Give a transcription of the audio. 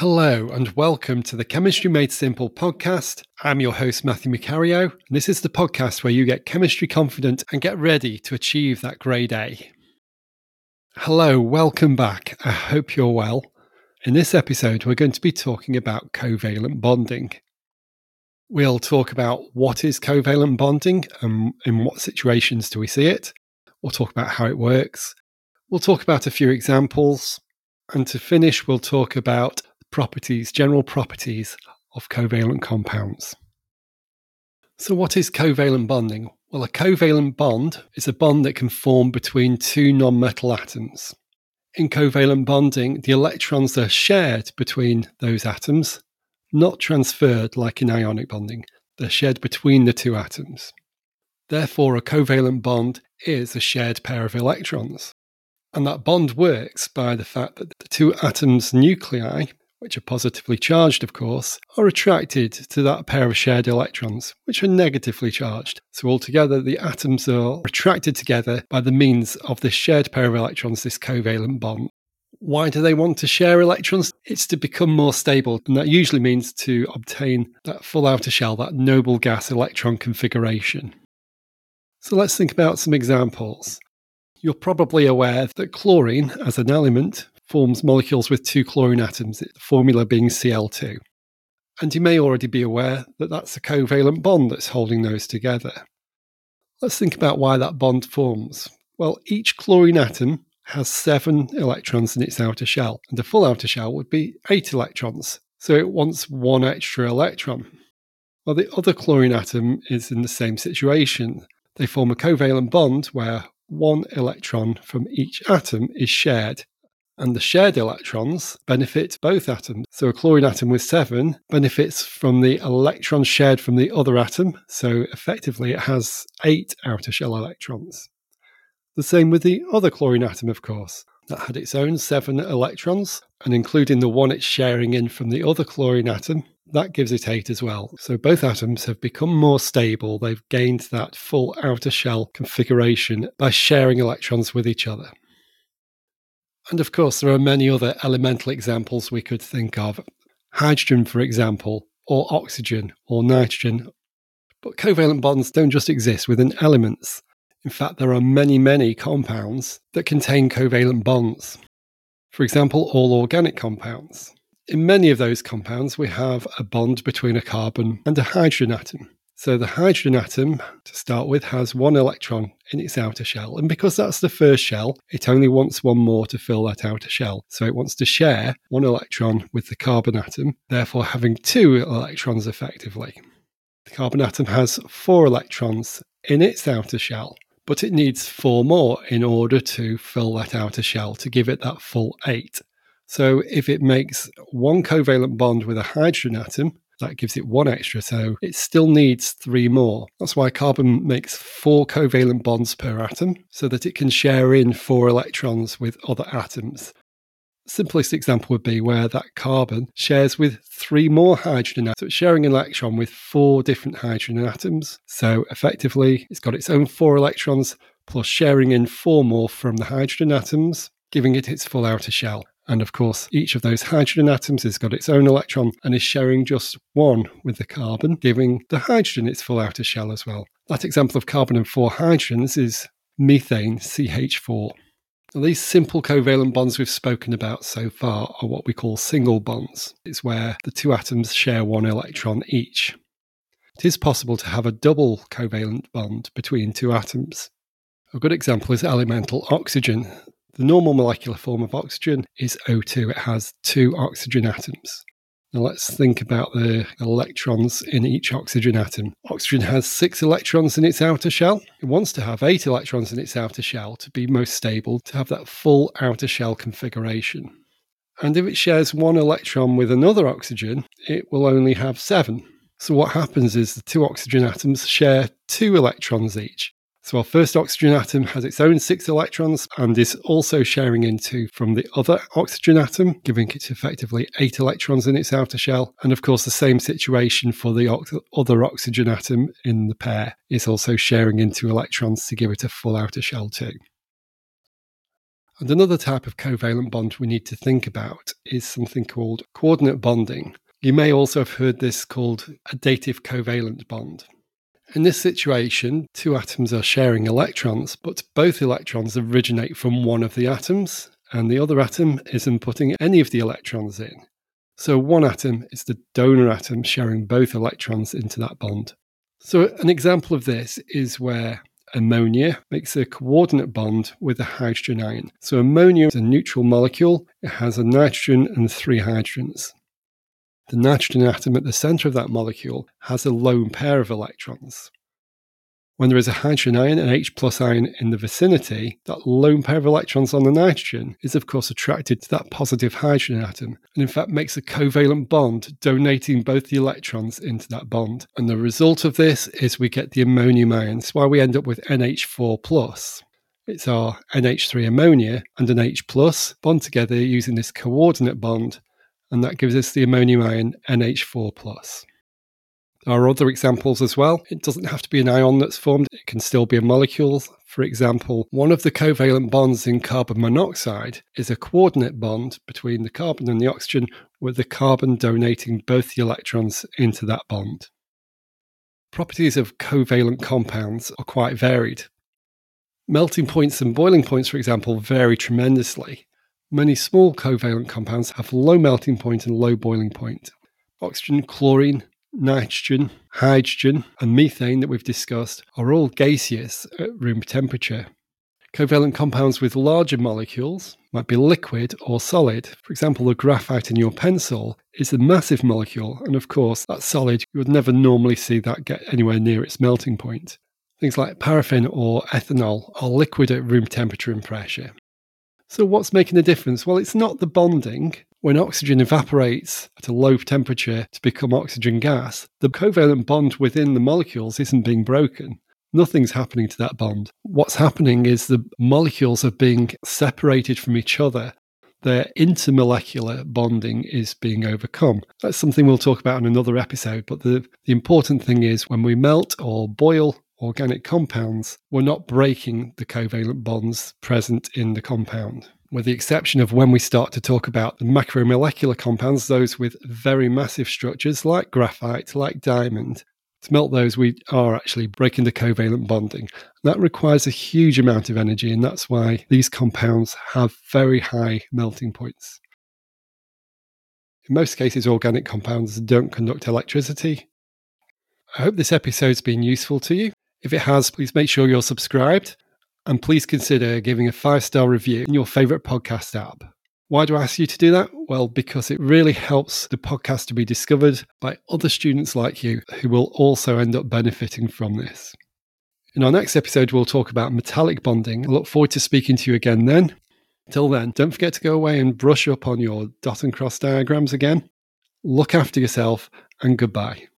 Hello, and welcome to the Chemistry Made Simple podcast. I'm your host, Matthew Macario. And this is the podcast where you get chemistry confident and get ready to achieve that grade A. Hello, welcome back. I hope you're well. In this episode, we're going to be talking about covalent bonding. We'll talk about what is covalent bonding and in what situations do we see it. We'll talk about how it works. We'll talk about a few examples. And to finish, we'll talk about properties, general properties of covalent compounds. So, what is covalent bonding? Well, a covalent bond is a bond that can form between two nonmetal atoms. In covalent bonding, the electrons are shared between those atoms, not transferred like in ionic bonding. They're shared between the two atoms. Therefore, a covalent bond is a shared pair of electrons. And that bond works by the fact that the two atoms' nuclei which are positively charged, of course, are attracted to that pair of shared electrons, which are negatively charged. So, altogether, the atoms are attracted together by the means of this shared pair of electrons, this covalent bond. Why do they want to share electrons? It's to become more stable, and that usually means to obtain that full outer shell, that noble gas electron configuration. So, let's think about some examples. You're probably aware that chlorine, as an element, forms molecules with two chlorine atoms, the formula being Cl2. And you may already be aware that that's a covalent bond that's holding those together. Let's think about why that bond forms. Well, each chlorine atom has seven electrons in its outer shell, and a full outer shell would be eight electrons. So it wants one extra electron. Well, the other chlorine atom is in the same situation. They form a covalent bond where one electron from each atom is shared and the shared electrons benefit both atoms. So a chlorine atom with seven benefits from the electrons shared from the other atom. So effectively, it has eight outer shell electrons. The same with the other chlorine atom, of course. That had its own seven electrons, and including the one it's sharing in from the other chlorine atom, that gives it eight as well. So both atoms have become more stable. They've gained that full outer shell configuration by sharing electrons with each other. And of course, there are many other elemental examples we could think of. Hydrogen, for example, or oxygen, or nitrogen. But covalent bonds don't just exist within elements. In fact, there are many, many compounds that contain covalent bonds. For example, all organic compounds. In many of those compounds, we have a bond between a carbon and a hydrogen atom. So the hydrogen atom, to start with, has one electron in its outer shell. And because that's the first shell, it only wants one more to fill that outer shell. So it wants to share one electron with the carbon atom, therefore having two electrons effectively. The carbon atom has four electrons in its outer shell, but it needs four more in order to fill that outer shell to give it that full eight. So if it makes one covalent bond with a hydrogen atom, that gives it one extra. So it still needs three more. That's why carbon makes four covalent bonds per atom so that it can share in four electrons with other atoms. Simplest example would be where that carbon shares with three more hydrogen atoms. So it's sharing an electron with four different hydrogen atoms. So effectively, it's got its own four electrons plus sharing in four more from the hydrogen atoms, giving it its full outer shell. And of course, each of those hydrogen atoms has got its own electron and is sharing just one with the carbon, giving the hydrogen its full outer shell as well. That example of carbon and four hydrogens is methane CH4. Now, these simple covalent bonds we've spoken about so far are what we call single bonds. It's where the two atoms share one electron each. It is possible to have a double covalent bond between two atoms. A good example is elemental oxygen. The normal molecular form of oxygen is O2. It has two oxygen atoms. Now let's think about the electrons in each oxygen atom. Oxygen has six electrons in its outer shell. It wants to have eight electrons in its outer shell to be most stable, to have that full outer shell configuration. And if it shares one electron with another oxygen, it will only have seven. So what happens is the two oxygen atoms share two electrons each. So our first oxygen atom has its own six electrons and is also sharing into from the other oxygen atom, giving it effectively eight electrons in its outer shell. And of course, the same situation for the other oxygen atom in the pair is also sharing into electrons to give it a full outer shell too. And another type of covalent bond we need to think about is something called coordinate bonding. You may also have heard this called a dative covalent bond. In this situation, two atoms are sharing electrons, but both electrons originate from one of the atoms, and the other atom isn't putting any of the electrons in. So one atom is the donor atom sharing both electrons into that bond. So an example of this is where ammonia makes a coordinate bond with a hydrogen ion. So ammonia is a neutral molecule. It has a nitrogen and three hydrogens. The nitrogen atom at the center of that molecule has a lone pair of electrons. When there is a hydrogen ion, an H plus ion in the vicinity, that lone pair of electrons on the nitrogen is of course attracted to that positive hydrogen atom and in fact makes a covalent bond, donating both the electrons into that bond. And the result of this is we get the ammonium ions, why we end up with NH4 plus. It's our NH3 ammonia and an H plus bond together using this coordinate bond, and that gives us the ammonium ion NH4 plus. There are other examples as well. It doesn't have to be an ion that's formed, it can still be a molecule. For example, one of the covalent bonds in carbon monoxide is a coordinate bond between the carbon and the oxygen, with the carbon donating both the electrons into that bond. Properties of covalent compounds are quite varied. Melting points and boiling points, for example, vary tremendously. Many small covalent compounds have low melting point and low boiling point. Oxygen, chlorine, nitrogen, hydrogen, and methane that we've discussed are all gaseous at room temperature. Covalent compounds with larger molecules might be liquid or solid. For example, the graphite in your pencil is a massive molecule, and of course, that's solid. You would never normally see that get anywhere near its melting point. Things like paraffin or ethanol are liquid at room temperature and pressure. So, what's making the difference? Well, it's not the bonding, when oxygen evaporates at a low temperature to become oxygen gas, the covalent bond within the molecules isn't being broken. Nothing's happening to that bond. What's happening is the molecules are being separated from each other. Their intermolecular bonding is being overcome. That's something we'll talk about in another episode, but the, the important thing is when we melt or boil organic compounds, we're not breaking the covalent bonds present in the compound with the exception of when we start to talk about the macromolecular compounds, those with very massive structures like graphite, like diamond. To melt those, we are actually breaking the covalent bonding. That requires a huge amount of energy, and that's why these compounds have very high melting points. In most cases, organic compounds don't conduct electricity. I hope this episode's been useful to you. If it has, please make sure you're subscribed and please consider giving a five star review in your favorite podcast app. Why do I ask you to do that? Well, because it really helps the podcast to be discovered by other students like you who will also end up benefiting from this. In our next episode, we'll talk about metallic bonding. I look forward to speaking to you again then. Till then, don't forget to go away and brush up on your dot and cross diagrams again. Look after yourself and goodbye.